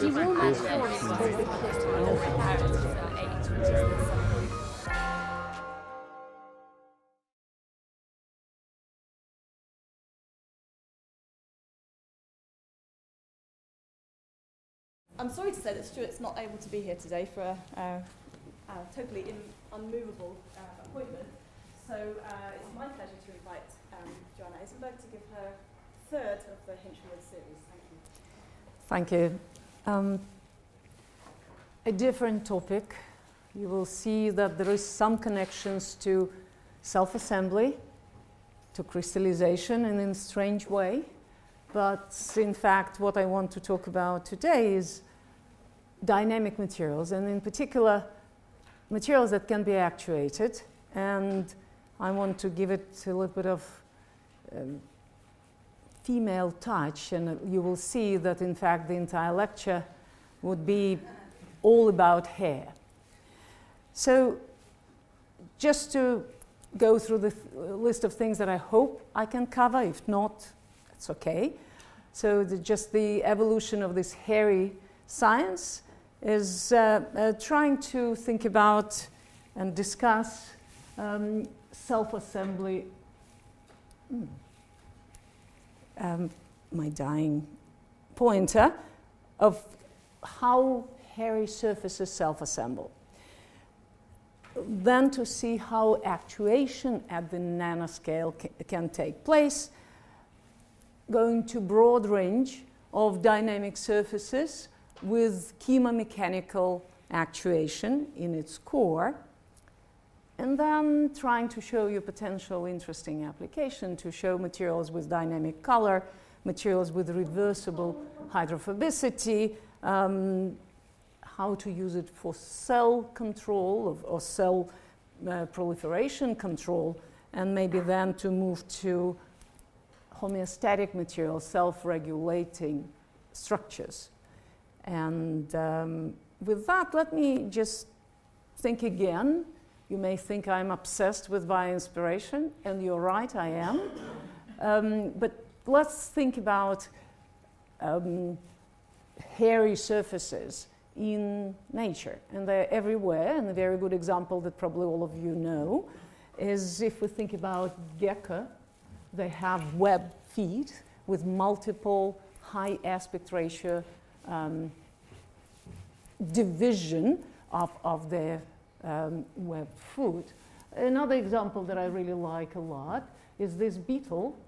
I'm sorry to say that Stuart's not able to be here today for a, a, a totally in, unmovable uh, appointment. So uh, it's my pleasure to invite um, Joanna Aizenberg to give her third of the Hinshelwood series. Thank you. Thank you. Um, a different topic. You will see that there is some connections to self-assembly, to crystallization and in a strange way. But in fact, what I want to talk about today is dynamic materials, and in particular, materials that can be actuated. And I want to give it a little bit of um, female touch, and you will see that in fact the entire lecture would be all about hair. So, just to go through the th- list of things that I hope I can cover, if not, it's okay. So, the, just the evolution of this hairy science is uh, uh, trying to think about and discuss um, self assembly. Mm. Um, my dying pointer of how hairy surfaces self assemble. Then to see how actuation at the nanoscale ca- can take place, going to broad range of dynamic surfaces with chemomechanical actuation in its core, and then trying to show you potential interesting application to show materials with dynamic color, materials with reversible hydrophobicity, um, how to use it for cell control of, or cell uh, proliferation control, and maybe then to move to homeostatic materials, self regulating structures. And um, with that, let me just think again. You may think I'm obsessed with my bioinspiration, and you're right, I am. Um, but let's think about um, hairy surfaces in nature, and they're everywhere. And a very good example that probably all of you know is if we think about gecko, they have web feet with multiple high aspect ratio um, division of, of their um, web food. Another example that I really like a lot is this beetle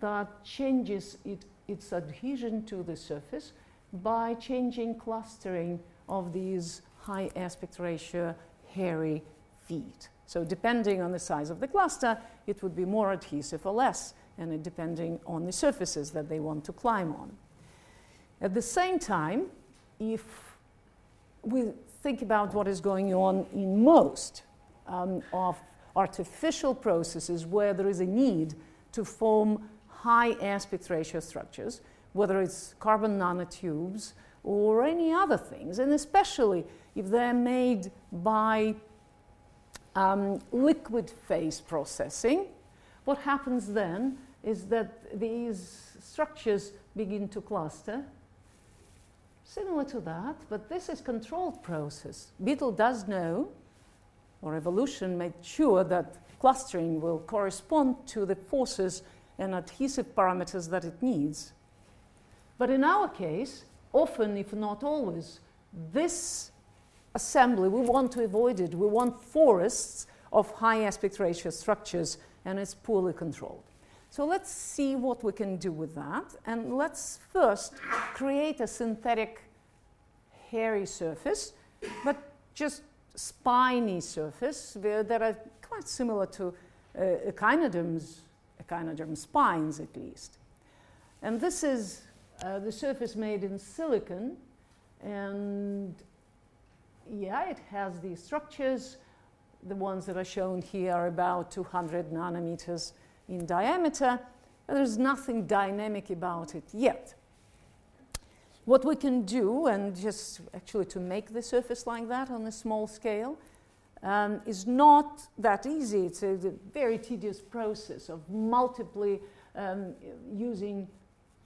that changes it, its adhesion to the surface by changing clustering of these high aspect ratio hairy feet. So, depending on the size of the cluster, it would be more adhesive or less, and depending on the surfaces that they want to climb on. At the same time, if we think about what is going on in most um, of artificial processes where there is a need to form high aspect ratio structures, whether it's carbon nanotubes or any other things, and especially if they're made by um, liquid phase processing, what happens then is that these structures begin to cluster similar to that, but this is controlled process. Beetle does know, or evolution made sure that clustering will correspond to the forces and adhesive parameters that it needs. But in our case, often, if not always, this assembly, we want to avoid it. We want forests of high aspect ratio structures, and it's poorly controlled. So let's see what we can do with that. And let's first create a synthetic hairy surface, but just spiny surface that are quite similar to uh, echinoderms, echinoderm spines at least. And this is uh, the surface made in silicon, and yeah, it has these structures. The ones that are shown here are about 200 nanometers in diameter. There's nothing dynamic about it yet. What we can do, and just actually to make the surface like that on a small scale, um, is not that easy. It's a, very tedious process of multiply um, using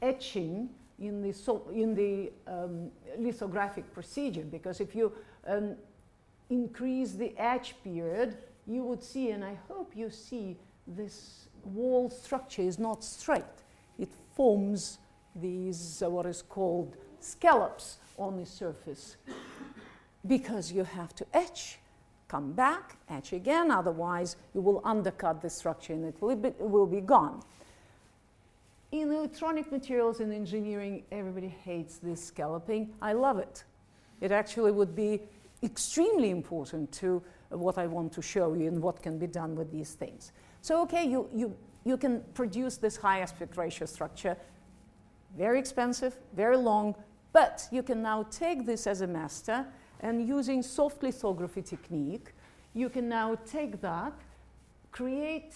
etching in the, in the um, lithographic procedure because if you um, increase the etch period, you would see, and I hope you see, this wall structure is not straight. It forms these, uh, what is called scallops on the surface because you have to etch, come back, etch again, otherwise you will undercut the structure and it will be, will be gone. In electronic materials and engineering, everybody hates this scalloping. I love it. It actually would be extremely important to what I want to show you and what can be done with these things. So, okay, you, you, you can produce this high aspect ratio structure, very expensive, very long, but you can now take this as a master and using soft lithography technique, you can now take that, create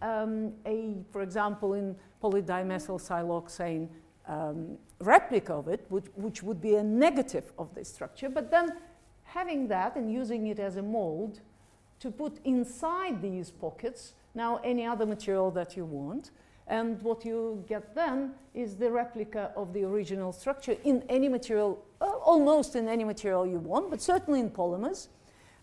um, a, for example, in polydimethyl siloxane um, replica of it, which, which would be a negative of this structure, but then having that and using it as a mold to put inside these pockets now any other material that you want. And what you get then is the replica of the original structure in any material, uh, almost in any material you want, but certainly in polymers,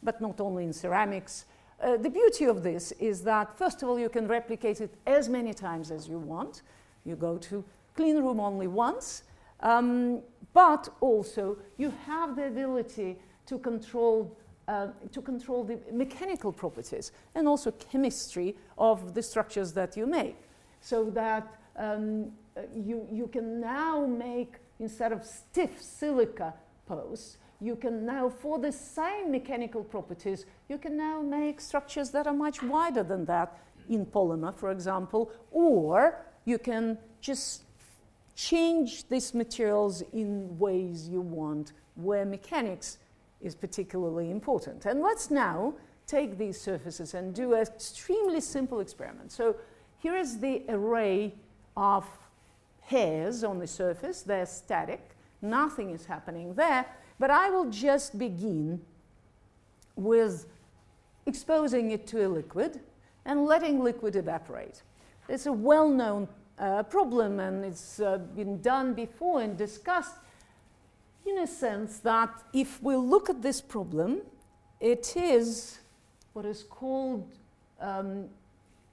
but not only in ceramics. Uh, the beauty of this is that, first of all, you can replicate it as many times as you want. You go to clean room only once, um, but also you have the ability to control uh, to control the mechanical properties and also chemistry of the structures that you make. So that um, you, you can now make, instead of stiff silica posts, you can now, for the same mechanical properties, you can now make structures that are much wider than that in polymer, for example, or you can just change these materials in ways you want where mechanics is particularly important. And let's now take these surfaces and do an extremely simple experiment. So here is the array of hairs on the surface. They're static. Nothing is happening there. But I will just begin with exposing it to a liquid and letting liquid evaporate. It's a well-known uh, problem and it's uh, been done before and discussed in a sense that if we look at this problem, it is what is called um,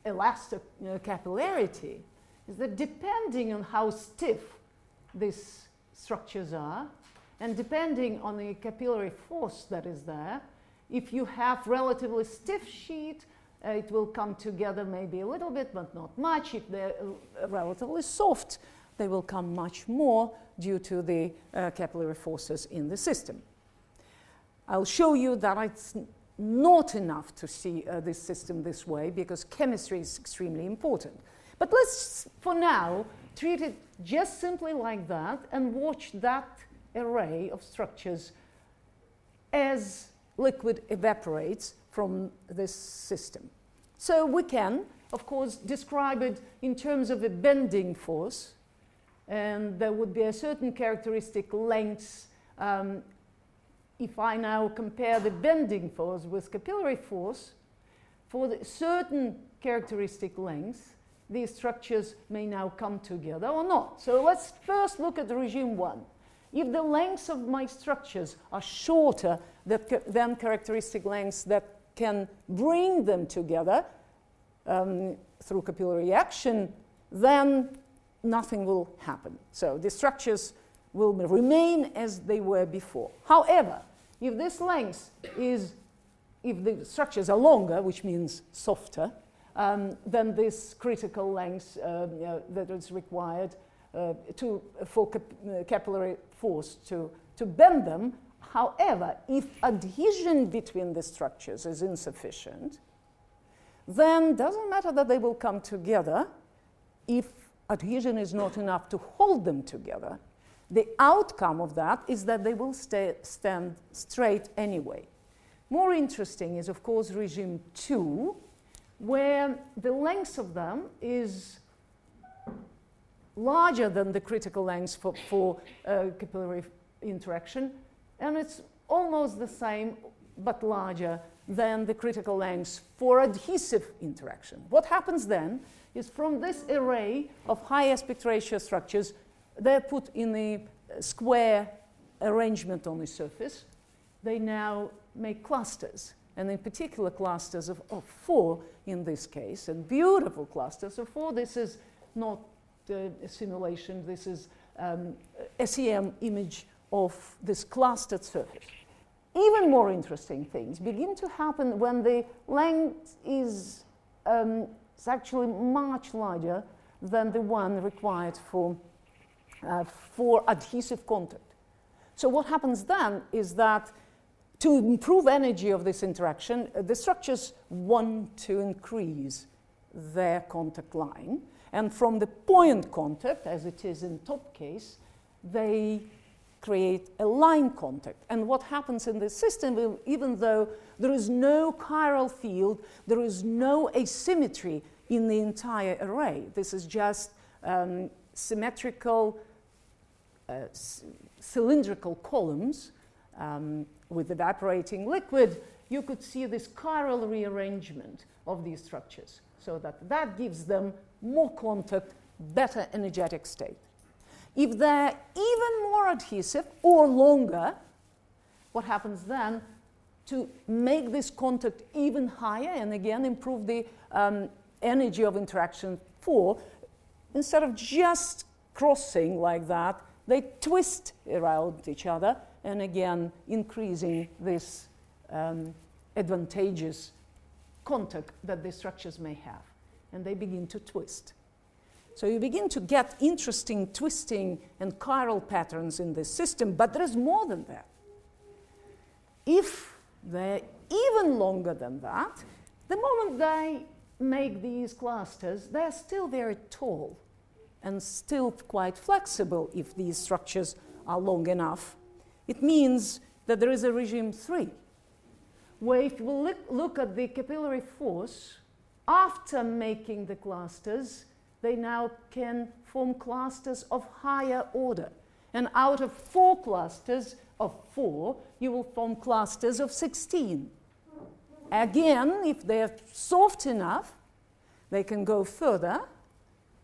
elastic capillarity is that depending on how stiff these structures are, and depending on the capillary force that is there, if you have relatively stiff sheet, uh, it will come together maybe a little bit, but not much. If they're uh, relatively soft, they will come much more due to the uh, capillary forces in the system. I'll show you that it's not enough to see uh, this system this way because chemistry is extremely important. But let's, for now, treat it just simply like that and watch that array of structures as liquid evaporates from this system. So we can, of course, describe it in terms of a bending force, and there would be a certain characteristic length um, if I now compare the bending force with capillary force, for certain characteristic lengths, these structures may now come together or not. So let's first look at regime one. If the lengths of my structures are shorter than characteristic lengths that can bring them together um, through capillary action, then nothing will happen. So the structures will remain as they were before. However, if this length is, if the structures are longer, which means softer, um, then this critical length uh, you know, that is required uh, to, for cap uh, capillary force to, to bend them. However, if adhesion between the structures is insufficient, then doesn't matter that they will come together if adhesion is not enough to hold them together the outcome of that is that they will stay, stand straight anyway. More interesting is, of course, regime two, where the length of them is larger than the critical length for, for uh, capillary interaction, and it's almost the same but larger than the critical length for adhesive interaction. What happens then is from this array of high aspect ratio structures, they're put in a square arrangement on the surface. They now make clusters, and in particular clusters of, of four in this case, and beautiful clusters of four. This is not uh, a simulation, this is um, SEM image of this clustered surface. Even more interesting things begin to happen when the length is, um, is actually much larger than the one required for, uh, for adhesive contact. So what happens then is that to improve energy of this interaction, uh, the structures want to increase their contact line. And from the point contact, as it is in top case, they create a line contact. And what happens in this system, even though there is no chiral field, there is no asymmetry in the entire array. This is just um, symmetrical, uh, cylindrical columns um, with evaporating liquid. You could see this chiral rearrangement of these structures so that that gives them more contact, better energetic state. If they're even more adhesive or longer, what happens then to make this contact even higher and again improve the um, energy of interaction for, instead of just crossing like that, they twist around each other and again increasing this um, advantageous contact that the structures may have. And they begin to twist. So you begin to get interesting twisting and chiral patterns in this system, but there is more than that. If they're even longer than that, the moment they make these clusters, they're still very tall and still quite flexible if these structures are long enough. It means that there is a regime 3, where if we look, look at the capillary force after making the clusters, they now can form clusters of higher order. And out of four clusters of four, you will form clusters of 16. Again, if they're soft enough, they can go further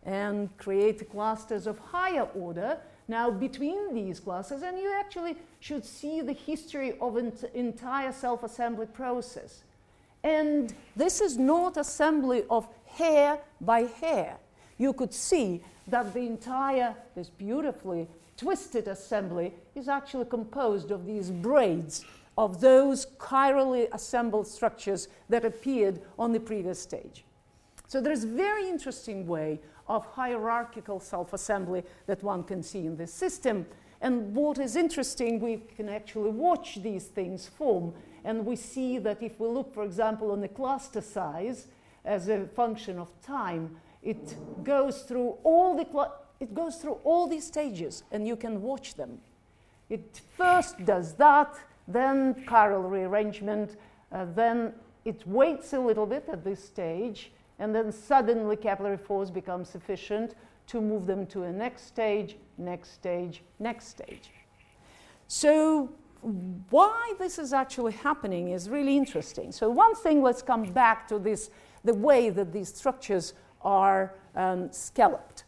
and create clusters of higher order. Now, between these clusters, and you actually should see the history of an entire self assembly process. And this is not assembly of hair by hair you could see that the entire, this beautifully twisted assembly is actually composed of these braids of those chirally assembled structures that appeared on the previous stage. So there's a very interesting way of hierarchical self-assembly that one can see in this system. And what is interesting, we can actually watch these things form. And we see that if we look, for example, on the cluster size as a function of time, it goes through all the it goes through all these stages and you can watch them. It first does that, then chiral rearrangement, uh, then it waits a little bit at this stage, and then suddenly capillary force becomes sufficient to move them to a next stage, next stage, next stage. So, why this is actually happening is really interesting. So, one thing, let's come back to this the way that these structures are um, scalloped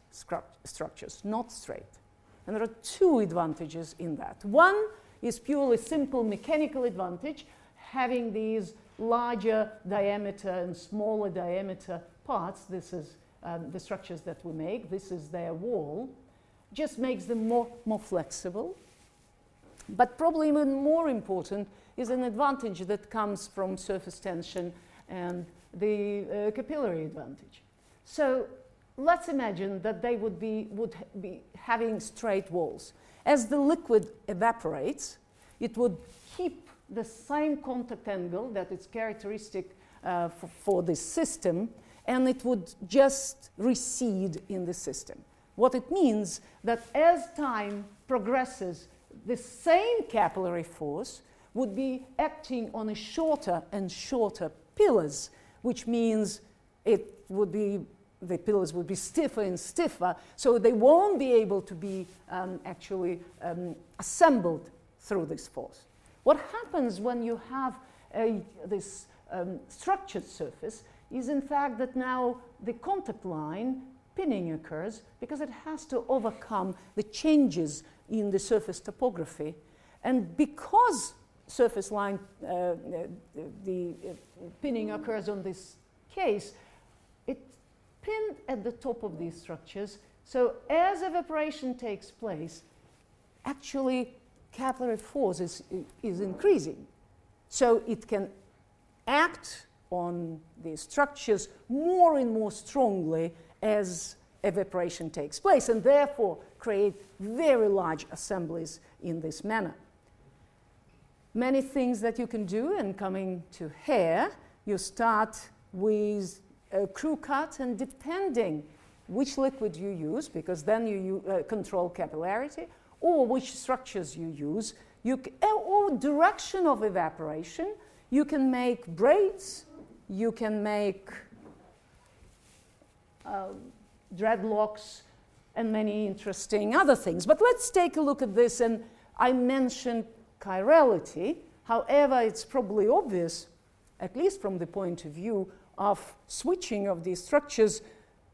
structures, not straight. And there are two advantages in that. One is purely simple mechanical advantage, having these larger diameter and smaller diameter parts. This is um, the structures that we make. This is their wall. Just makes them more, more flexible. But probably even more important is an advantage that comes from surface tension and the uh, capillary advantage. So let's imagine that they would be, would be having straight walls. As the liquid evaporates, it would keep the same contact angle that is characteristic uh, for, for this system, and it would just recede in the system. What it means that as time progresses, the same capillary force would be acting on a shorter and shorter pillars, which means it would be the pillars would be stiffer and stiffer, so they won't be able to be um, actually um, assembled through this force. What happens when you have a, this um, structured surface is, in fact, that now the contact line pinning occurs because it has to overcome the changes in the surface topography. And because surface line, uh, the uh, pinning occurs on this case, pinned at the top of these structures. So as evaporation takes place, actually capillary force is, is increasing. So it can act on these structures more and more strongly as evaporation takes place, and therefore create very large assemblies in this manner. Many things that you can do, and coming to hair, you start with a crew cut, and depending which liquid you use, because then you uh, control capillarity, or which structures you use, you c- or direction of evaporation, you can make braids, you can make uh, dreadlocks, and many interesting other things. But let's take a look at this. And I mentioned chirality. However, it's probably obvious, at least from the point of view of switching of these structures,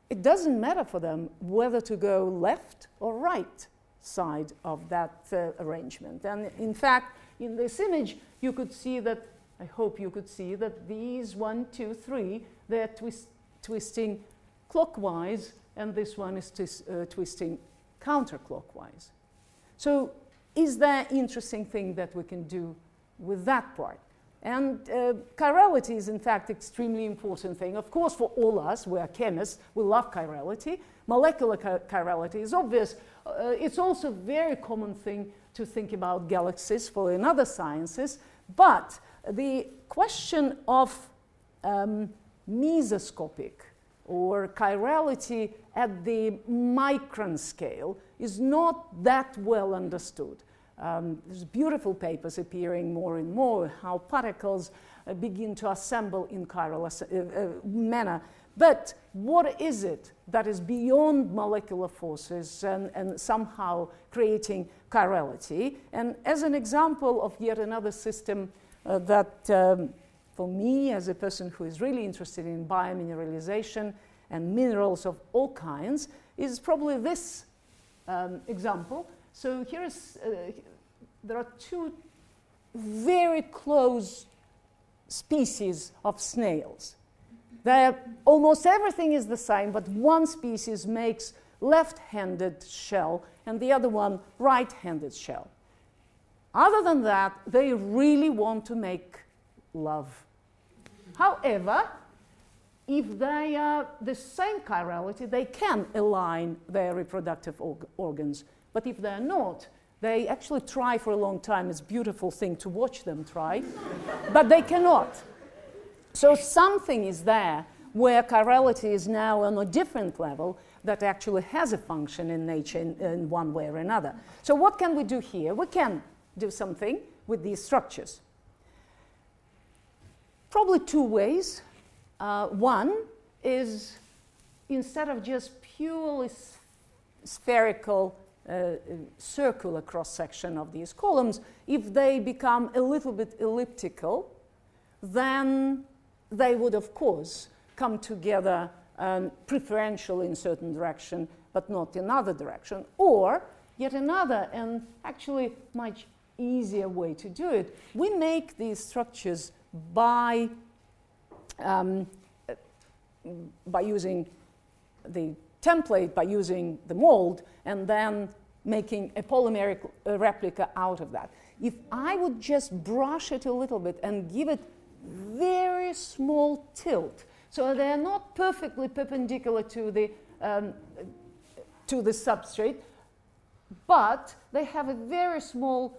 it doesn't matter for them whether to go left or right side of that uh, arrangement. And in fact, in this image, you could see that, I hope you could see that these one, two, three, they're twist, twisting clockwise, and this one is tis, uh, twisting counterclockwise. So, is there interesting thing that we can do with that part? And uh, chirality is, in fact, extremely important thing. Of course, for all us, we are chemists, we love chirality. Molecular chirality is obvious. Uh, it's also a very common thing to think about galaxies for in other sciences. But the question of um, mesoscopic or chirality at the micron scale is not that well understood. Um, there's beautiful papers appearing more and more how particles uh, begin to assemble in chiral uh, uh, manner. But what is it that is beyond molecular forces and, and somehow creating chirality? And as an example of yet another system uh, that, um, for me, as a person who is really interested in biomineralization and minerals of all kinds, is probably this um, example so here is, uh, there are two very close species of snails. They're, almost everything is the same, but one species makes left-handed shell and the other one right-handed shell. Other than that, they really want to make love. However, if they are the same chirality, they can align their reproductive org- organs but if they're not, they actually try for a long time. It's a beautiful thing to watch them try, but they cannot. So something is there where chirality is now on a different level that actually has a function in nature in, in one way or another. So what can we do here? We can do something with these structures. Probably two ways. Uh, one is instead of just purely spherical uh, circular cross section of these columns, if they become a little bit elliptical, then they would, of course, come together um, preferential in certain direction, but not in other direction. Or yet another, and actually much easier way to do it, we make these structures by um, by using the template by using the mold and then making a polymeric uh, replica out of that. If I would just brush it a little bit and give it very small tilt, so they're not perfectly perpendicular to the, um, to the substrate, but they have a very small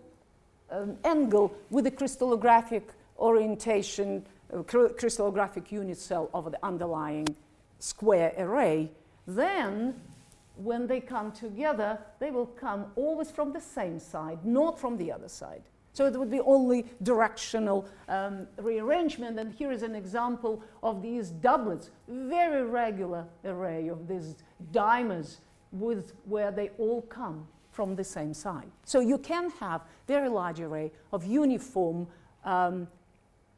um, angle with the crystallographic orientation, uh, crystallographic unit cell of the underlying square array then when they come together, they will come always from the same side, not from the other side. So it would be only directional um, rearrangement. And here is an example of these doublets, very regular array of these dimers with, where they all come from the same side. So you can have very large array of uniform um,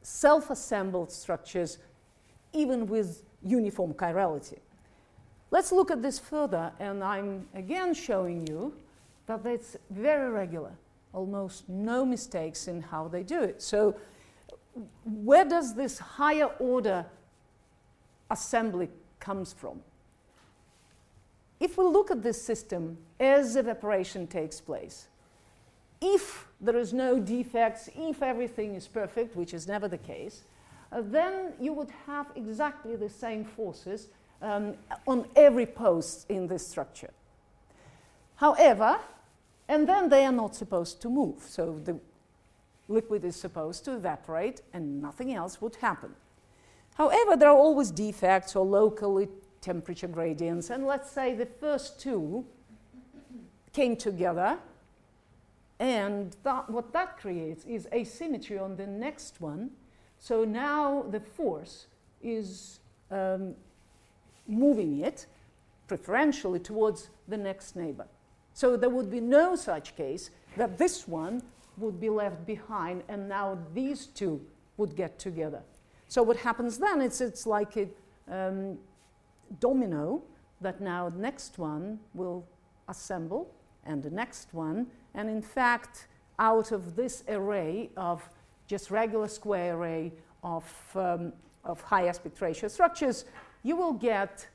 self-assembled structures even with uniform chirality. Let's look at this further, and I'm again showing you that it's very regular, almost no mistakes in how they do it. So, where does this higher order assembly comes from? If we look at this system as evaporation takes place, if there is no defects, if everything is perfect, which is never the case, uh, then you would have exactly the same forces um, on every post in this structure. However, and then they are not supposed to move, so the liquid is supposed to evaporate and nothing else would happen. However, there are always defects or locally temperature gradients, and let's say the first two came together, and that, what that creates is asymmetry on the next one. So now the force is um, moving it preferentially towards the next neighbor. So there would be no such case that this one would be left behind and now these two would get together. So what happens then is it's like a um, domino that now the next one will assemble and the next one. And in fact, out of this array of just regular square array of, um, of high aspect ratio structures, you will get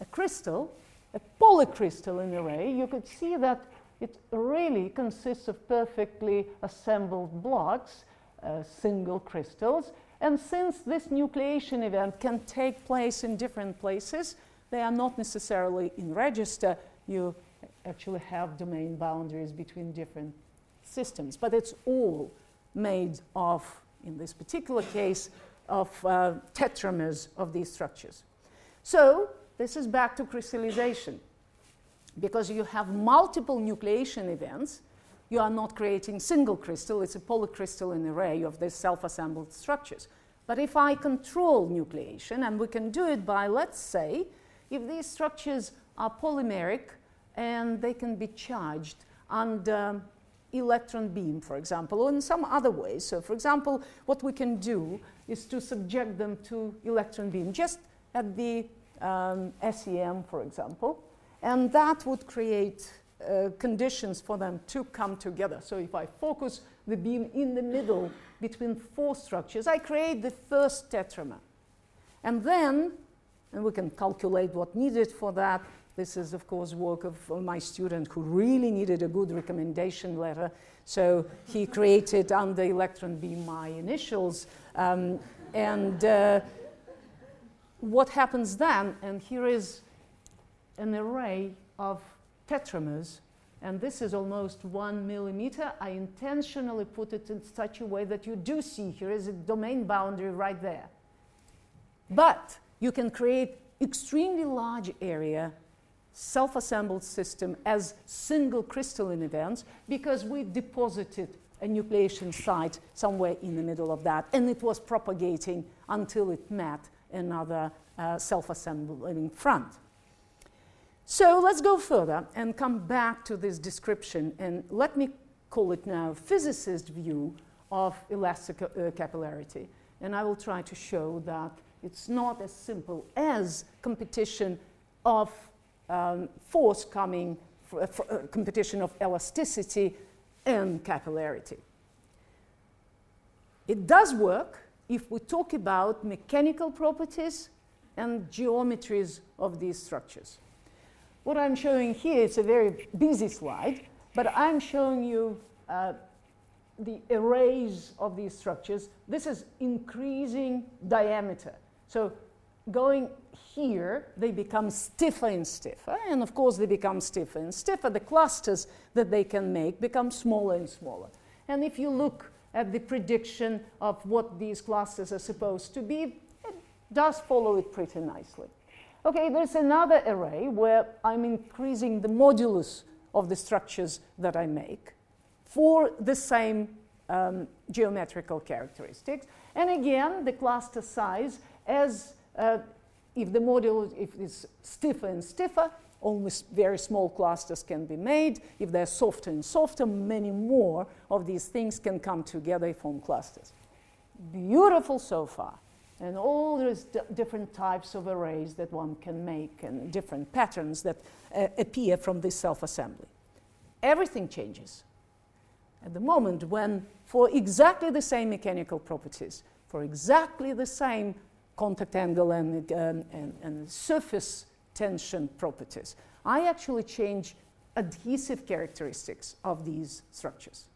a crystal, a polycrystalline array. You could see that it really consists of perfectly assembled blocks, uh, single crystals. And since this nucleation event can take place in different places, they are not necessarily in register. You actually have domain boundaries between different systems, but it's all made of, in this particular case, of uh, tetramers of these structures. So this is back to crystallization. Because you have multiple nucleation events, you are not creating single crystal, it's a polycrystalline array of these self-assembled structures. But if I control nucleation, and we can do it by, let's say, if these structures are polymeric and they can be charged under electron beam, for example, or in some other ways. So, for example, what we can do is to subject them to electron beam just at the um, SEM, for example, and that would create uh, conditions for them to come together. So if I focus the beam in the middle between four structures, I create the first tetramer. And then, and we can calculate what needed for that. This is, of course, work of my student who really needed a good recommendation letter. So he created on the electron beam my initials. Um, and uh, what happens then, and here is an array of tetramers, and this is almost one millimeter. I intentionally put it in such a way that you do see here is a domain boundary right there. But you can create extremely large area self-assembled system as single crystalline events because we deposited a nucleation site somewhere in the middle of that and it was propagating until it met another uh, self-assembling front. So let's go further and come back to this description and let me call it now physicist view of elastic uh, capillarity. And I will try to show that it's not as simple as competition of um, force coming, for, uh, competition of elasticity and capillarity. It does work if we talk about mechanical properties and geometries of these structures. What I'm showing here is a very busy slide, but I'm showing you uh, the arrays of these structures. This is increasing diameter. So going here, they become stiffer and stiffer, and of course they become stiffer and stiffer. The clusters that they can make become smaller and smaller. And if you look at the prediction of what these clusters are supposed to be, it does follow it pretty nicely. Okay, there's another array where I'm increasing the modulus of the structures that I make for the same um, geometrical characteristics. And again, the cluster size, as uh, if the modulus if it's stiffer and stiffer, almost very small clusters can be made. If they're softer and softer, many more of these things can come together, and form clusters. Beautiful so far. and all those different types of arrays that one can make and different patterns that uh, appear from this self assembly. Everything changes. At the moment when, for exactly the same mechanical properties, for exactly the same contact angle and, um, and, and surface tension properties, I actually change adhesive characteristics of these structures.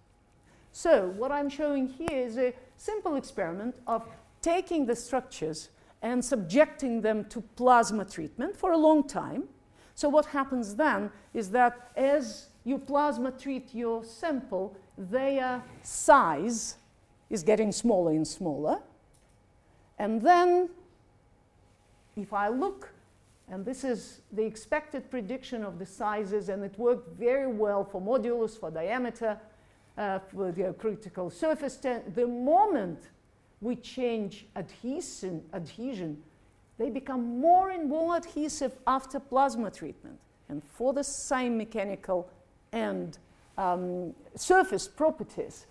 So, what I'm showing here is a simple experiment of taking the structures and subjecting them to plasma treatment for a long time. So, what happens then is that as you plasma treat your sample, their size is getting smaller and smaller. And then, if I look, and this is the expected prediction of the sizes, and it worked very well for modulus, for diameter, uh, for the critical surface. the moment we change adhesion, adhesion, they become more and more adhesive after plasma treatment. And for the same mechanical and um, surface properties,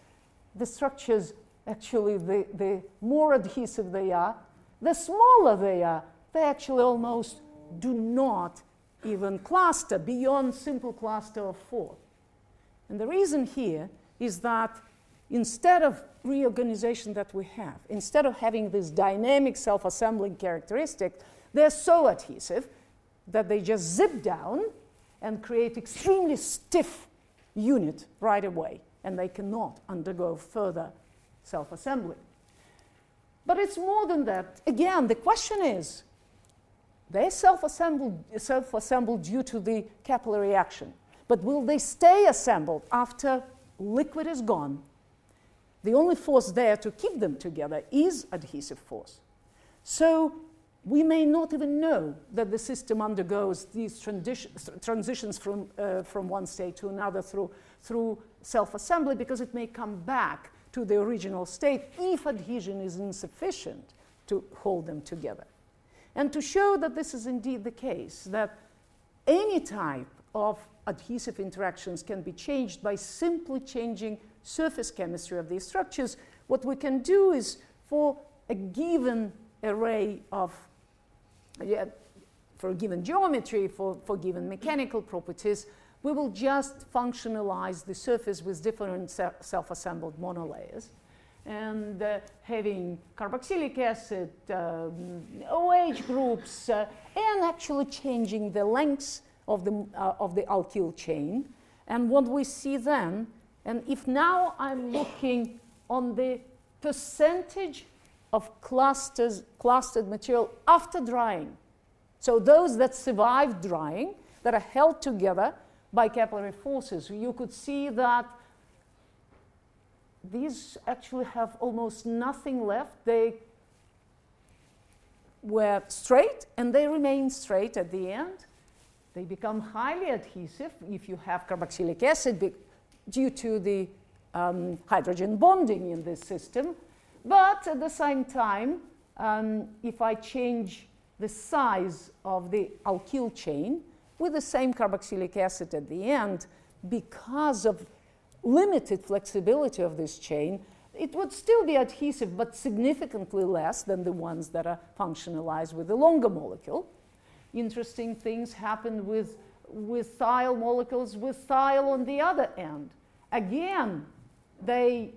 the structures actually, the, the more adhesive they are, the smaller they are, they actually almost do not even cluster beyond simple cluster of four. And the reason here is that instead of reorganization that we have, instead of having this dynamic self assembling characteristic, they're so adhesive that they just zip down and create extremely stiff unit right away, and they cannot undergo further self assembly. But it's more than that. Again, the question is they self self-assembled due to the capillary action, but will they stay assembled after liquid is gone the only force there to keep them together is adhesive force. So we may not even know that the system undergoes these transitions from, uh, from one state to another through, through self assembly because it may come back to the original state if adhesion is insufficient to hold them together. And to show that this is indeed the case, that any type of adhesive interactions can be changed by simply changing surface chemistry of these structures, what we can do is for a given array of, yeah, for a given geometry, for, for given mechanical properties, we will just functionalize the surface with different self-assembled monolayers. And uh, having carboxylic acid, um, OH groups, uh, and actually changing the lengths of the, uh, of the alkyl chain. And what we see then and if now I'm looking on the percentage of clusters, clustered material after drying, so those that survive drying, that are held together by capillary forces, you could see that these actually have almost nothing left. They were straight and they remain straight at the end. They become highly adhesive if you have carboxylic acid due to the um, hydrogen bonding in this system. But at the same time, um, if I change the size of the alkyl chain with the same carboxylic acid at the end, because of limited flexibility of this chain, it would still be adhesive, but significantly less than the ones that are functionalized with the longer molecule. Interesting things happen with, with thiol molecules with thiol on the other end. Again, they,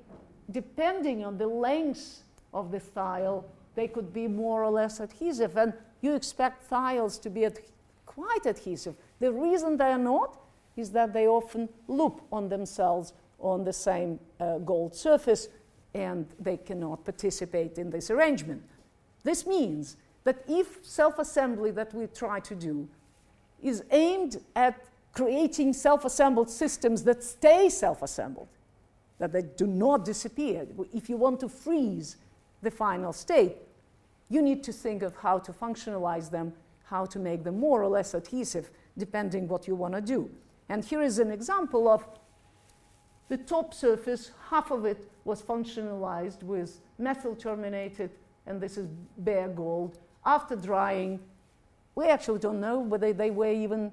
depending on the length of the thiol, they could be more or less adhesive. And you expect thiols to be ad- quite adhesive. The reason they are not is that they often loop on themselves on the same uh, gold surface and they cannot participate in this arrangement. This means that if self assembly that we try to do is aimed at creating self assembled systems that stay self assembled, that they do not disappear. If you want to freeze the final state, you need to think of how to functionalize them, how to make them more or less adhesive, depending what you want to do. And here is an example of the top surface, half of it was functionalized with methyl terminated, and this is bare gold. After drying, we actually don't know whether they were even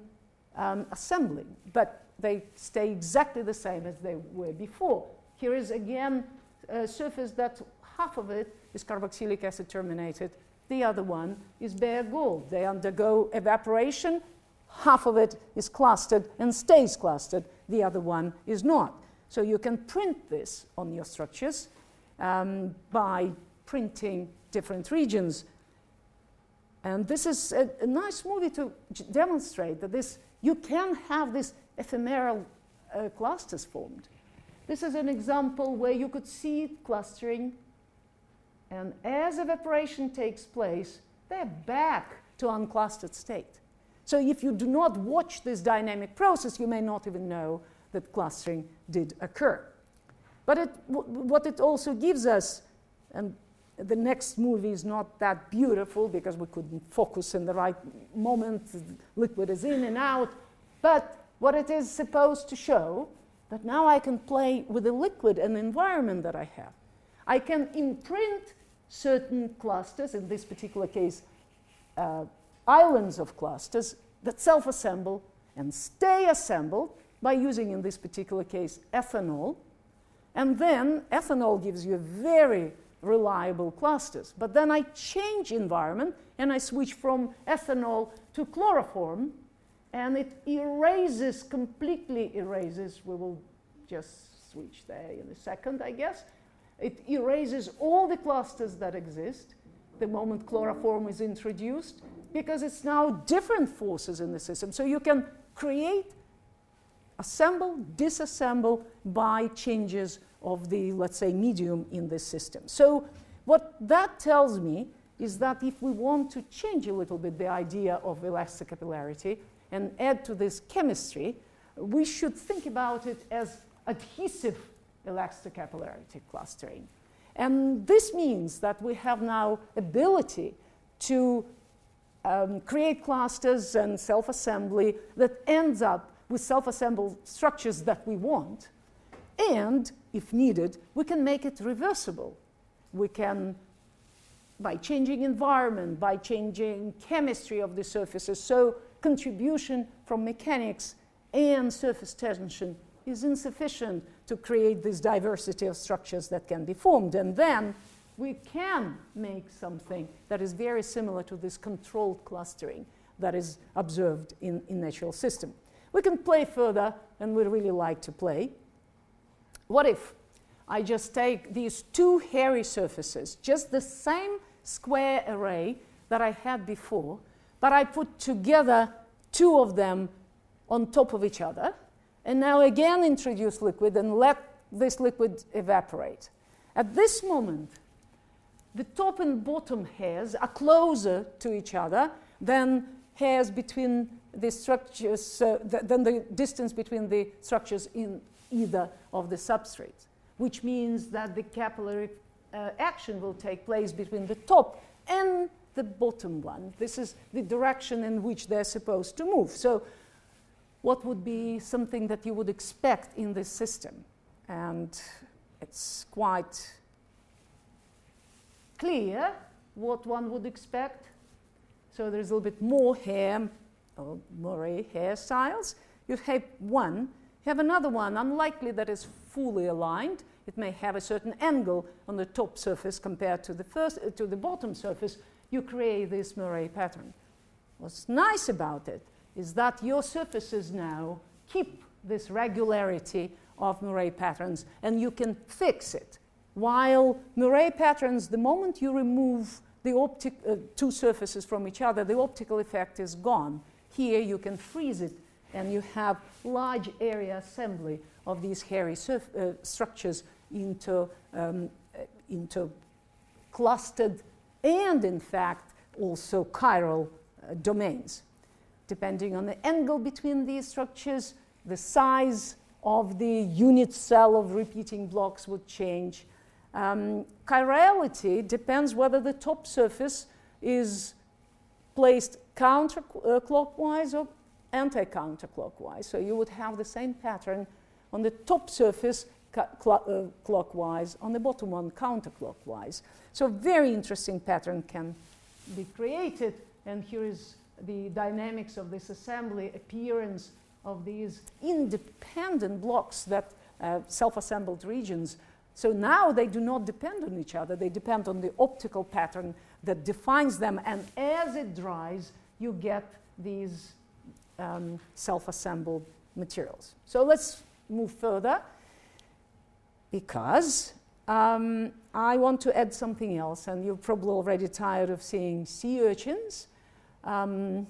um, assembling, but they stay exactly the same as they were before. Here is again a surface that half of it is carboxylic acid terminated, the other one is bare gold. They undergo evaporation, half of it is clustered and stays clustered, the other one is not. So you can print this on your structures um, by printing different regions. And this is a, a nice movie to demonstrate that this, you can have these ephemeral uh, clusters formed. This is an example where you could see clustering, and as evaporation takes place, they're back to unclustered state. So if you do not watch this dynamic process, you may not even know that clustering did occur. But it, what it also gives us, and the next movie is not that beautiful because we couldn't focus in the right moment, liquid is in and out, but what it is supposed to show that now I can play with the liquid and the environment that I have. I can imprint certain clusters, in this particular case, uh, islands of clusters that self assemble and stay assembled by using, in this particular case, ethanol. And then ethanol gives you very reliable clusters. But then I change environment and I switch from ethanol to chloroform, and it erases, completely erases. We will just switch there in a second, I guess. It erases all the clusters that exist the moment chloroform is introduced because it's now different forces in the system. So you can create, assemble, disassemble by changes of the, let's say, medium in this system. So what that tells me is that if we want to change a little bit the idea of elastic capillarity and add to this chemistry, we should think about it as adhesive elastic capillarity clustering. And this means that we have now ability to um, create clusters and self-assembly that ends up with self-assembled structures that we want. And if needed, we can make it reversible. We can, by changing environment, by changing chemistry of the surfaces, so contribution from mechanics and surface tension is insufficient to create this diversity of structures that can be formed. And then we can make something that is very similar to this controlled clustering that is observed in, in natural system. We can play further, and we really like to play. What if I just take these two hairy surfaces, just the same square array that I had before, but I put together two of them on top of each other, and now again introduce liquid and let this liquid evaporate. At this moment, the top and bottom hairs are closer to each other than hairs between the structures, uh, th- than the distance between the structures in either of the substrates, which means that the capillary uh, action will take place between the top and the bottom one. This is the direction in which they're supposed to move. So what would be something that you would expect in this system. And it's quite clear what one would expect. So there's a little bit more hair, or Moiré hairstyles. You have one, you have another one, unlikely that is fully aligned. It may have a certain angle on the top surface compared to the, first, uh, to the bottom surface. You create this Moiré pattern. What's nice about it is that your surfaces now keep this regularity of Moiré patterns and you can fix it. While Moiré patterns, the moment you remove the optic, uh, two surfaces from each other, the optical effect is gone. Here you can freeze it and you have large area assembly of these hairy surf- uh, structures into, um, uh, into clustered and, in fact, also chiral uh, domains depending on the angle between these structures, the size of the unit cell of repeating blocks would change. Um, chirality depends whether the top surface is placed counterclockwise or anti-counterclockwise. So you would have the same pattern on the top surface uh, clockwise, on the bottom one counterclockwise. So very interesting pattern can be created. And here is the dynamics of this assembly, appearance of these independent blocks that uh, self-assembled regions So now they do not depend on each other, they depend on the optical pattern that defines them, and as it dries, you get these um, self assembled materials. So let's move further because um, I want to add something else, and you're probably already tired of seeing sea urchins, um,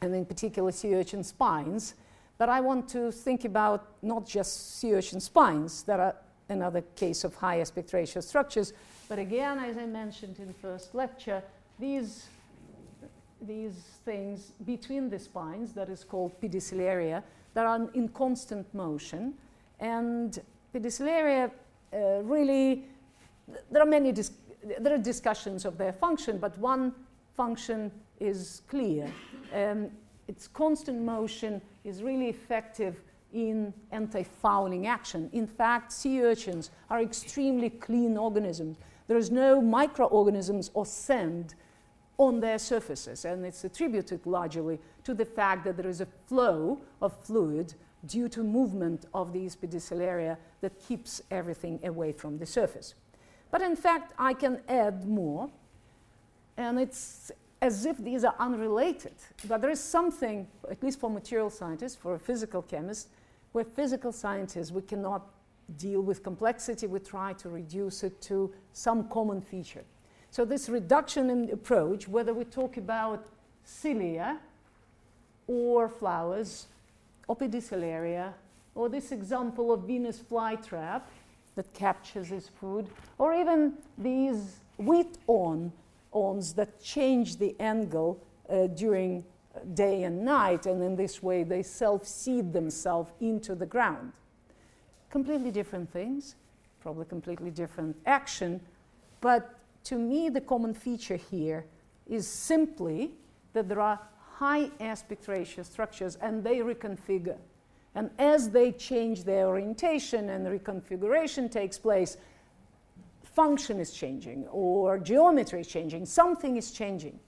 and in particular sea urchin spines. But I want to think about not just sea urchin spines that are another case of high aspect ratio structures, but again, as I mentioned in first lecture, these, these things between the spines, that is called pedicellaria, that are in constant motion. And pedicellaria uh, really, there are many dis- there are discussions of their function, but one function is clear. Um, its constant motion is really effective in anti fouling action. In fact, sea urchins are extremely clean organisms. There is no microorganisms or sand on their surfaces, and it's attributed largely to the fact that there is a flow of fluid due to movement of these pedicellaria that keeps everything away from the surface. But in fact, I can add more, and it's as if these are unrelated. But there is something, at least for material scientists, for a physical chemist, where physical scientists, we cannot deal with complexity, we try to reduce it to some common feature. So, this reduction in approach, whether we talk about cilia or flowers, or pedicellaria, or this example of Venus flytrap that captures its food, or even these wheat awn, awns that change the angle uh, during day and night, and in this way they self seed themselves into the ground. Completely different things, probably completely different action, but to me, the common feature here is simply that there are high aspect ratio structures and they reconfigure. And as they change their orientation and reconfiguration takes place, function is changing or geometry is changing, something is changing.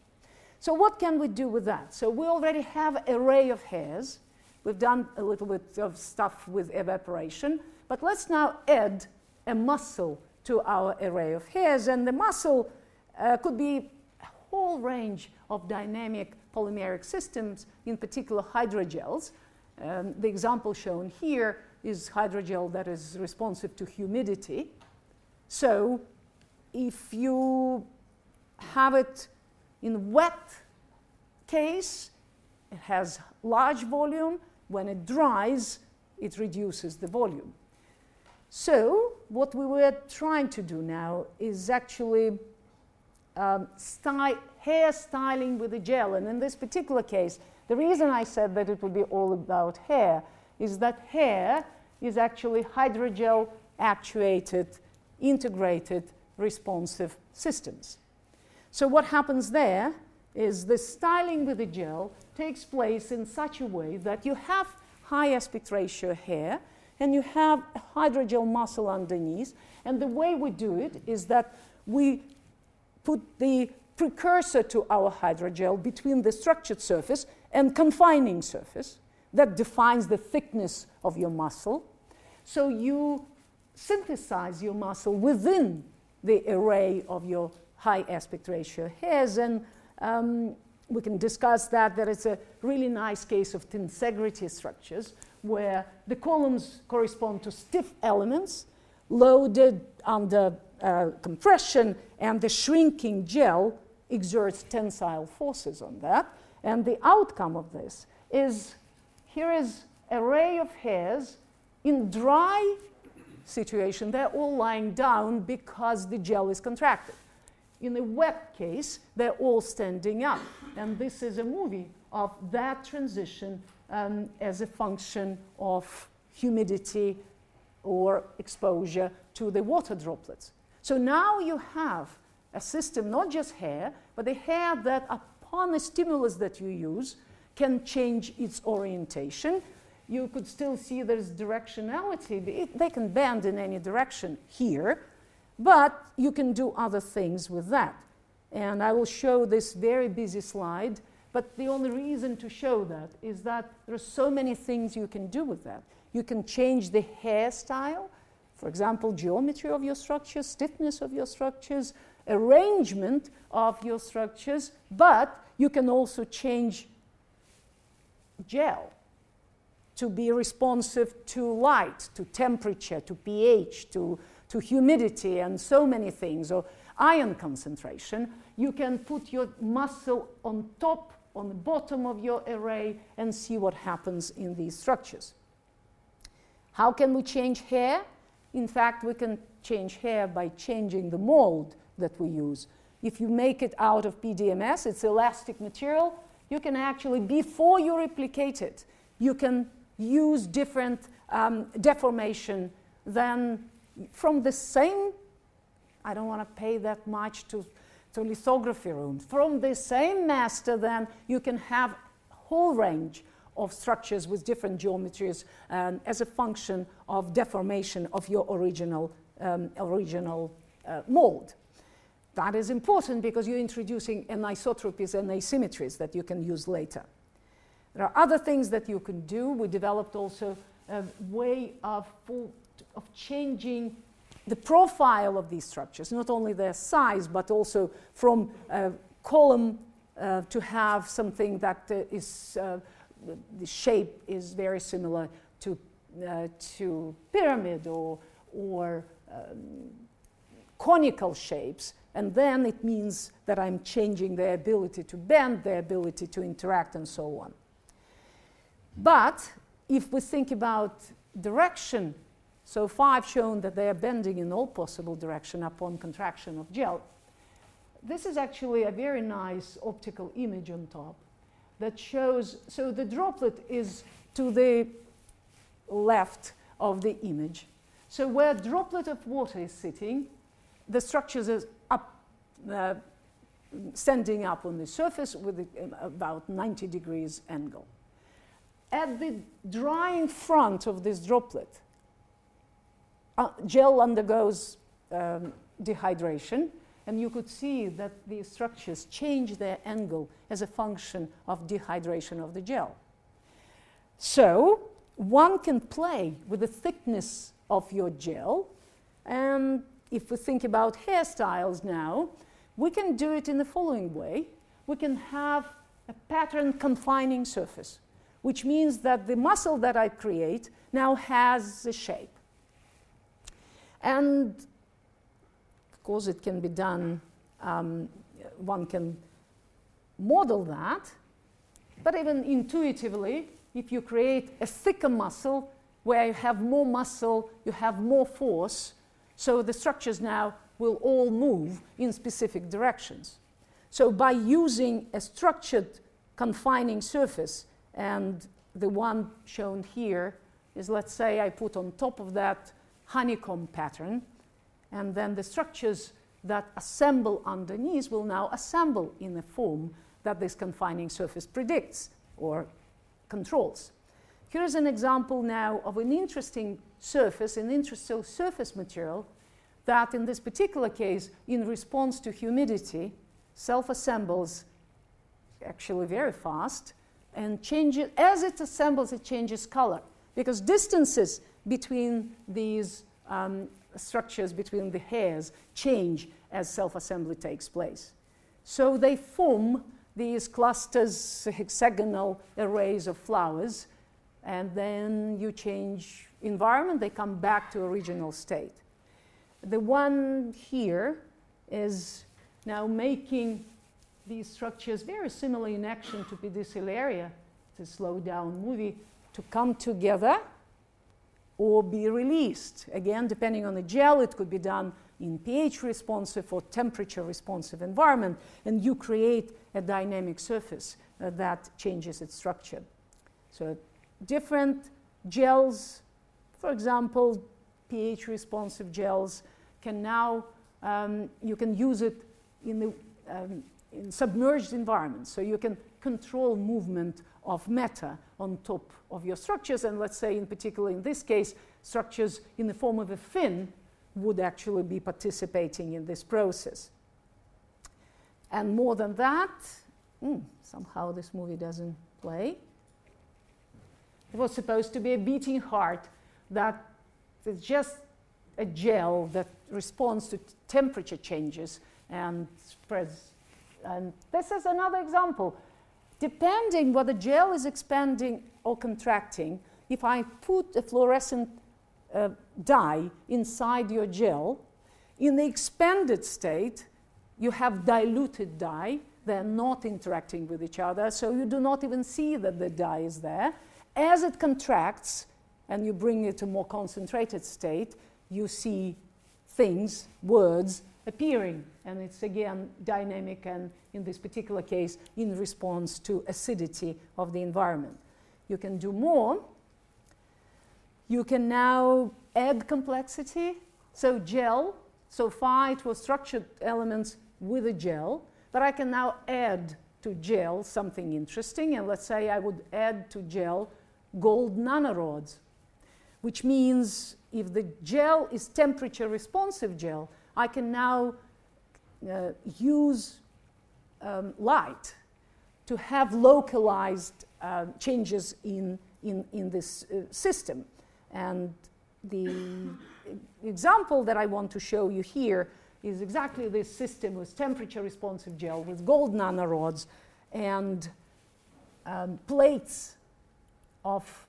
So, what can we do with that? So, we already have array of hairs. We've done a little bit of stuff with evaporation, but let's now add a muscle to our array of hairs. And the muscle uh, could be a whole range of dynamic polymeric systems, in particular hydrogels. Um, the example shown here is hydrogel that is responsive to humidity. So if you have it in wet case, it has large volume. When it dries, it reduces the volume. So what we were trying to do now is actually um, sty- hair styling with a gel. And in this particular case, the reason I said that it would be all about hair is that hair is actually hydrogel actuated, integrated, responsive systems. So, what happens there is the styling with the gel takes place in such a way that you have high aspect ratio hair and you have hydrogel muscle underneath. And the way we do it is that we put the precursor to our hydrogel between the structured surface and confining surface that defines the thickness of your muscle. So you synthesize your muscle within the array of your high aspect ratio hairs. And um, we can discuss that. There is a really nice case of tensegrity structures where the columns correspond to stiff elements loaded under uh, compression, and the shrinking gel exerts tensile forces on that. And the outcome of this is here is a array of hairs in dry situation. They're all lying down because the gel is contracted. In a wet case, they're all standing up. And this is a movie of that transition um, as a function of humidity or exposure to the water droplets. So now you have a system, not just hair, but the hair that, upon the stimulus that you use, can change its orientation. You could still see there's directionality. It, they can bend in any direction here, but you can do other things with that. And I will show this very busy slide, but the only reason to show that is that there are so many things you can do with that. You can change the hairstyle For example, geometry of your structures, stiffness of your structures, arrangement of your structures, but you can also change gel to be responsive to light, to temperature, to pH, to, to humidity, and so many things, or ion concentration. You can put your muscle on top, on the bottom of your array, and see what happens in these structures. How can we change hair? In fact, we can change hair by changing the mold that we use. If you make it out of PDMS, it's elastic material, you can actually, before you replicate it, you can use different um, deformation than from the same, I don't want to pay that much to, to lithography rooms, from the same master, then you can have a whole range of structures with different geometries um, as a function of deformation of your original, um, original uh, mold. That is important because you're introducing anisotropies and asymmetries that you can use later. There are other things that you can do. We developed also a way of, of changing the profile of these structures, not only their size, but also from a column uh, to have something that uh, is, uh, the shape is very similar to, uh, to pyramid or, or um, conical shapes and then it means that I'm changing their ability to bend, their ability to interact, and so on. But if we think about direction, so far I've shown that they are bending in all possible direction upon contraction of gel. This is actually a very nice optical image on top that shows, so the droplet is to the left of the image. So where droplet of water is sitting, the structures are up, uh, standing up on the surface with about 90 degrees angle. At the drying front of this droplet, uh, gel undergoes um, dehydration, and you could see that the structures change their angle as a function of dehydration of the gel. So, one can play with the thickness of your gel and if we think about hairstyles now, we can do it in the following way. We can have a pattern confining surface, which means that the muscle that I create now has a shape. And of course, it can be done, um, one can model that, but even intuitively, if you create a thicker muscle where you have more muscle, you have more force, so the structures now will all move in specific directions. So by using a structured confining surface, and the one shown here is, let's say, I put on top of that honeycomb pattern, and then the structures that assemble underneath will now assemble in a form that this confining surface predicts or controls. Here is an example now of an interesting surface, an interesting surface material that in this particular case, in response to humidity, self-assembles actually very fast and changes, as it assembles, it changes color because distances between these um, structures, between the hairs, change as self-assembly takes place. So they form these clusters, hexagonal arrays of flowers, and then you change environment, they come back to original state. The one here is now making these structures very similar in action to pedicellaria, to slow down movie, to come together or be released. Again, depending on the gel, it could be done in pH responsive or temperature responsive environment, and you create a dynamic surface uh, that changes its structure. So, different gels, for example, pH responsive gels can now, um, you can use it in the um, in submerged environments. So you can control movement of matter on top of your structures. And let's say, in particular, in this case, structures in the form of a fin would actually be participating in this process. And more than that, mm, somehow this movie doesn't play. It was supposed to be a beating heart that is just a gel that responds to temperature changes and spreads. And this is another example. Depending whether gel is expanding or contracting, if I put a fluorescent uh, dye inside your gel, in the expanded state, you have diluted dye. They're not interacting with each other, so you do not even see that the dye is there. As it contracts and you bring it to a more concentrated state, you see things, words, appearing. And it's again dynamic and, in this particular case, in response to acidity of the environment. You can do more. You can now add complexity. So, gel, so far it was structured elements with a gel, but I can now add to gel something interesting. And let's say I would add to gel gold nanorods, which means if the gel is temperature responsive gel, I can now uh, use um, light to have localized uh, changes in, in, in this uh, system. And the example that I want to show you here is exactly this system with temperature responsive gel with gold nanorods and um, plates of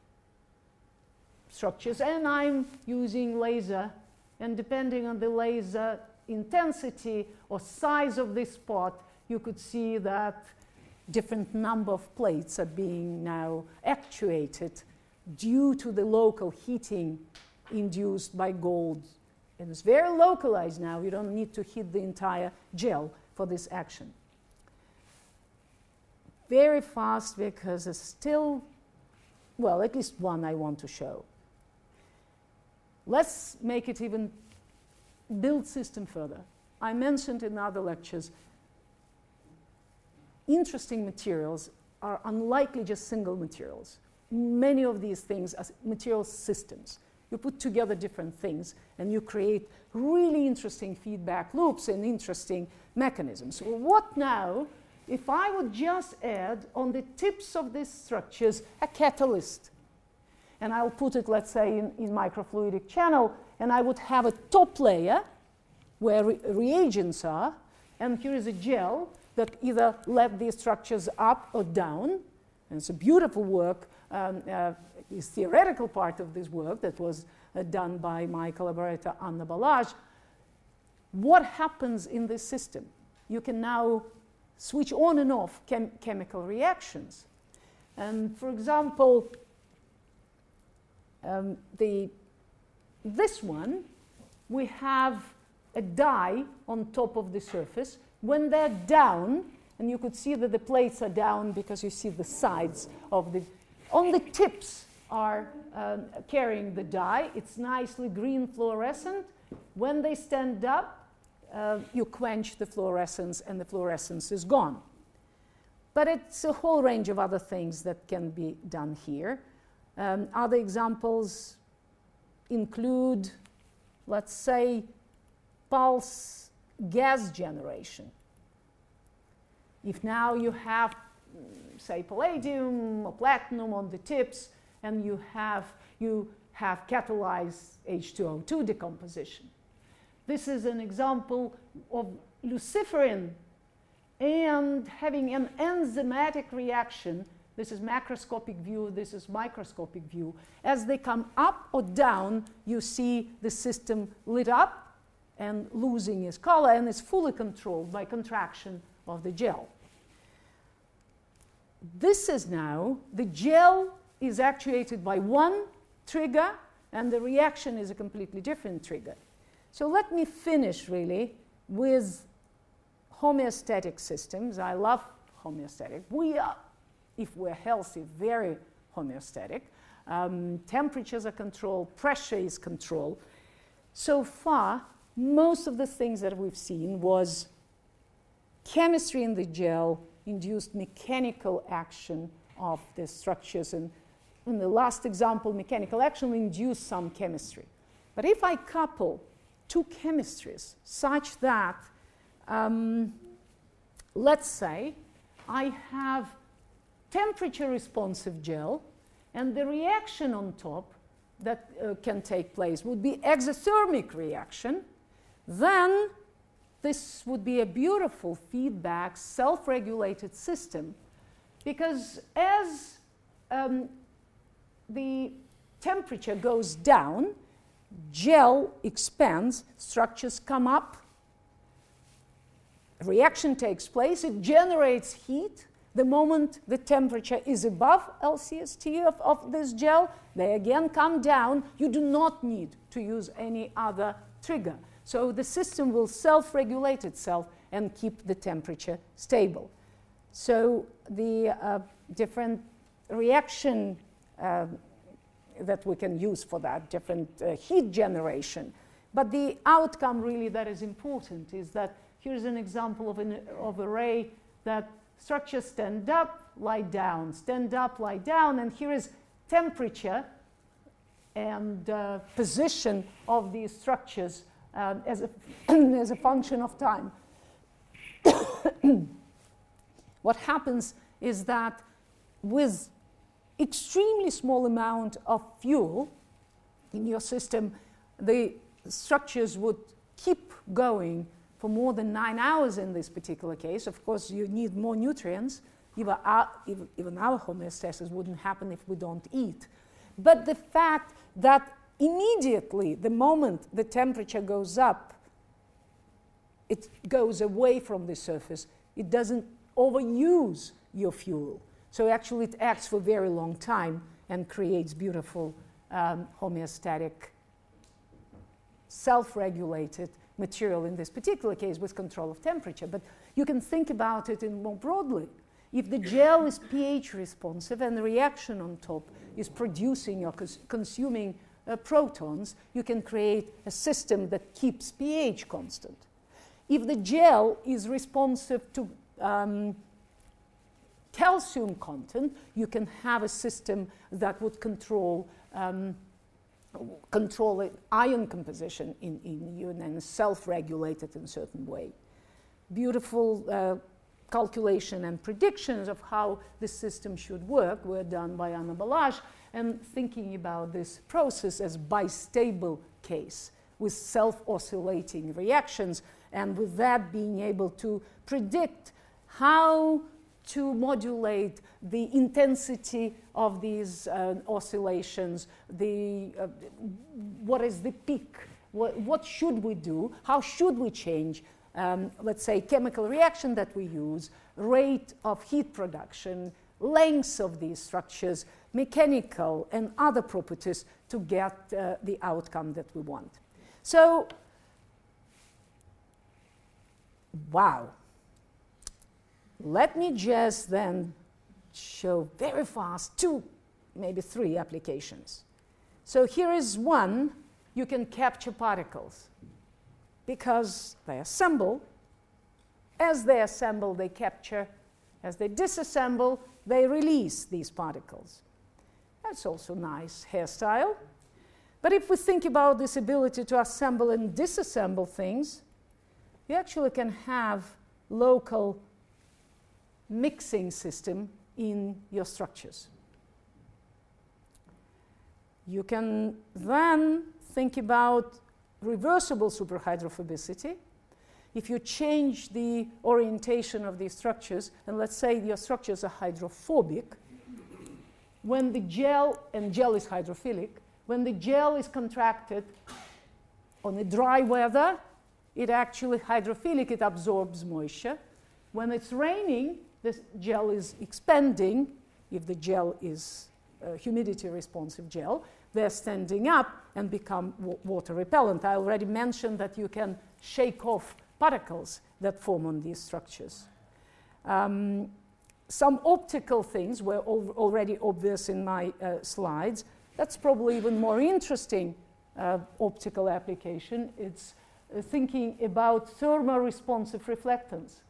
structures. And I'm using laser, and depending on the laser intensity or size of this spot, you could see that different number of plates are being now actuated due to the local heating induced by gold and it's very localized now. You don't need to heat the entire gel for this action. Very fast because it's still, well, at least one I want to show. Let's make it even build system further. I mentioned in other lectures, interesting materials are unlikely just single materials. Many of these things are material systems. You put together different things and you create really interesting feedback loops and interesting mechanisms. Well, what now if I would just add on the tips of these structures a catalyst? And I'll put it, let's say, in, in microfluidic channel, and I would have a top layer where re- reagents are, and here is a gel that either let these structures up or down. And it's a beautiful work um, uh, theoretical part of this work that was uh, done by my collaborator Anna Balazs. What happens in this system? You can now switch on and off chem- chemical reactions. And for example, um, the, this one, we have a dye on top of the surface. When they're down, and you could see that the plates are down because you see the sides of the, on the tips are um, carrying the dye. It's nicely green fluorescent. When they stand up, uh, you quench the fluorescence and the fluorescence is gone. But it's a whole range of other things that can be done here. Um, other examples include, let's say, pulse gas generation. If now you have, say, palladium or platinum on the tips, and you have, you have catalyzed H2O2 decomposition. This is an example of luciferin and having an enzymatic reaction. This is macroscopic view, this is microscopic view. As they come up or down, you see the system lit up and losing its color, and it's fully controlled by contraction of the gel. This is now the gel is actuated by one trigger, and the reaction is a completely different trigger. So let me finish really with homeostatic systems. I love homeostatic. We are, if we're healthy, very homeostatic. Um, temperatures are controlled, pressure is controlled. So far, most of the things that we've seen was chemistry in the gel induced mechanical action of the structures and in the last example, mechanical action induced some chemistry. But if I couple two chemistries such that, um, let's say, I have temperature responsive gel and the reaction on top that uh, can take place would be exothermic reaction, then this would be a beautiful feedback, self regulated system because as um, the temperature goes down, gel expands, structures come up, reaction takes place, it generates heat. The moment the temperature is above LCST of, of this gel, they again come down. You do not need to use any other trigger. So the system will self regulate itself and keep the temperature stable. So the uh, different reaction uh, that we can use for that, different uh, heat generation. But the outcome really that is important is that here's an example of an of array that structures stand up, lie down, stand up, lie down, and here is temperature and uh, position of these structures um, as, a, as a function of time. what happens is that with extremely small amount of fuel in your system, the structures would keep going for more than nine hours in this particular case. Of course, you need more nutrients. Even our, even our homeostasis wouldn't happen if we don't eat. But the fact that immediately, the moment the temperature goes up, it goes away from the surface. It doesn't overuse your fuel. So actually, it acts for a very long time and creates beautiful um, homeostatic, self regulated material in this particular case with control of temperature. But you can think about it in more broadly. If the gel is pH responsive and the reaction on top is producing or cons- consuming uh, protons, you can create a system that keeps pH constant. If the gel is responsive to um, calcium content, you can have a system that would control um, control ion composition in, in you and self-regulate it in a certain way. Beautiful uh, calculation and predictions of how the system should work were done by Anna Balazs, and thinking about this process as bistable case with self-oscillating reactions, and with that being able to predict how to modulate the intensity of these uh, oscillations, the, uh, what is the peak, what, what, should we do, how should we change, um, let's say, chemical reaction that we use, rate of heat production, lengths of these structures, mechanical and other properties to get uh, the outcome that we want. So, wow. Let me just then show very fast two, maybe three applications. So here is one, you can capture particles because they assemble. As they assemble, they capture. As they disassemble, they release these particles. That's also nice hairstyle. But if we think about this ability to assemble and disassemble things, you actually can have local mixing system in your structures. You can then think about reversible superhydrophobicity. If you change the orientation of these structures, and let's say your structures are hydrophobic, when the gel, and gel is hydrophilic, when the gel is contracted on a dry weather, it actually hydrophilic, it absorbs moisture. When it's raining, the gel is expanding. If the gel is humidity responsive gel, they're standing up and become water repellent. I already mentioned that you can shake off particles that form on these structures. Um, some optical things were al- already obvious in my uh, slides. That's probably even more interesting uh, optical application. It's uh, thinking about thermoresponsive reflectance.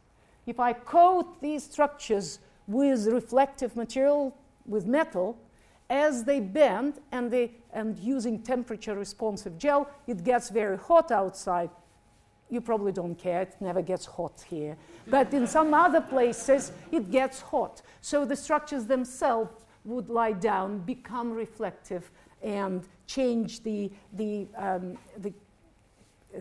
If I coat these structures with reflective material, with metal, as they bend and, they, and using temperature responsive gel, it gets very hot outside you probably don't care, it never gets hot here. But in some other places, it gets hot. So the structures themselves would lie down, become reflective, and change the, the, um, the,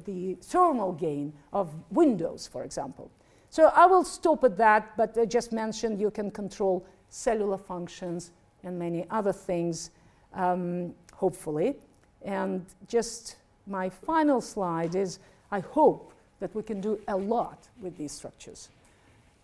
the thermal gain of windows, for example. So I will stop at that, but I just mentioned you can control cellular functions and many other things, um, hopefully. And just my final slide is I hope that we can do a lot with these structures.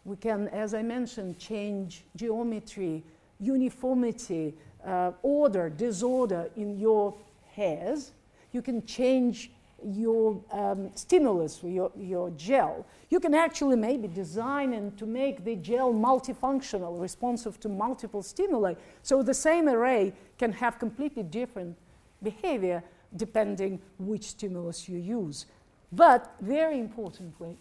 We can, as I mentioned, change geometry, uniformity, uh, order, disorder in your hairs. You can change your um, stimulus, your, your gel. You can actually maybe design and to make the gel multifunctional, responsive to multiple stimuli. So the same array can have completely different behavior depending which stimulus you use. But very importantly,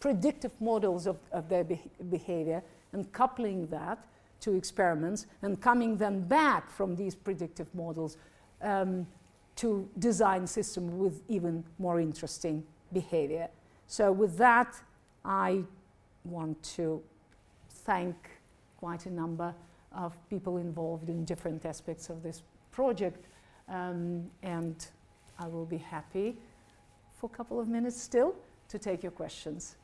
predictive models of, of their be- behavior and coupling that to experiments and coming then back from these predictive models um, to design system with even more interesting behavior. So with that, I want to thank quite a number of people involved in different aspects of this project, um, and I will be happy for a couple of minutes still to take your questions.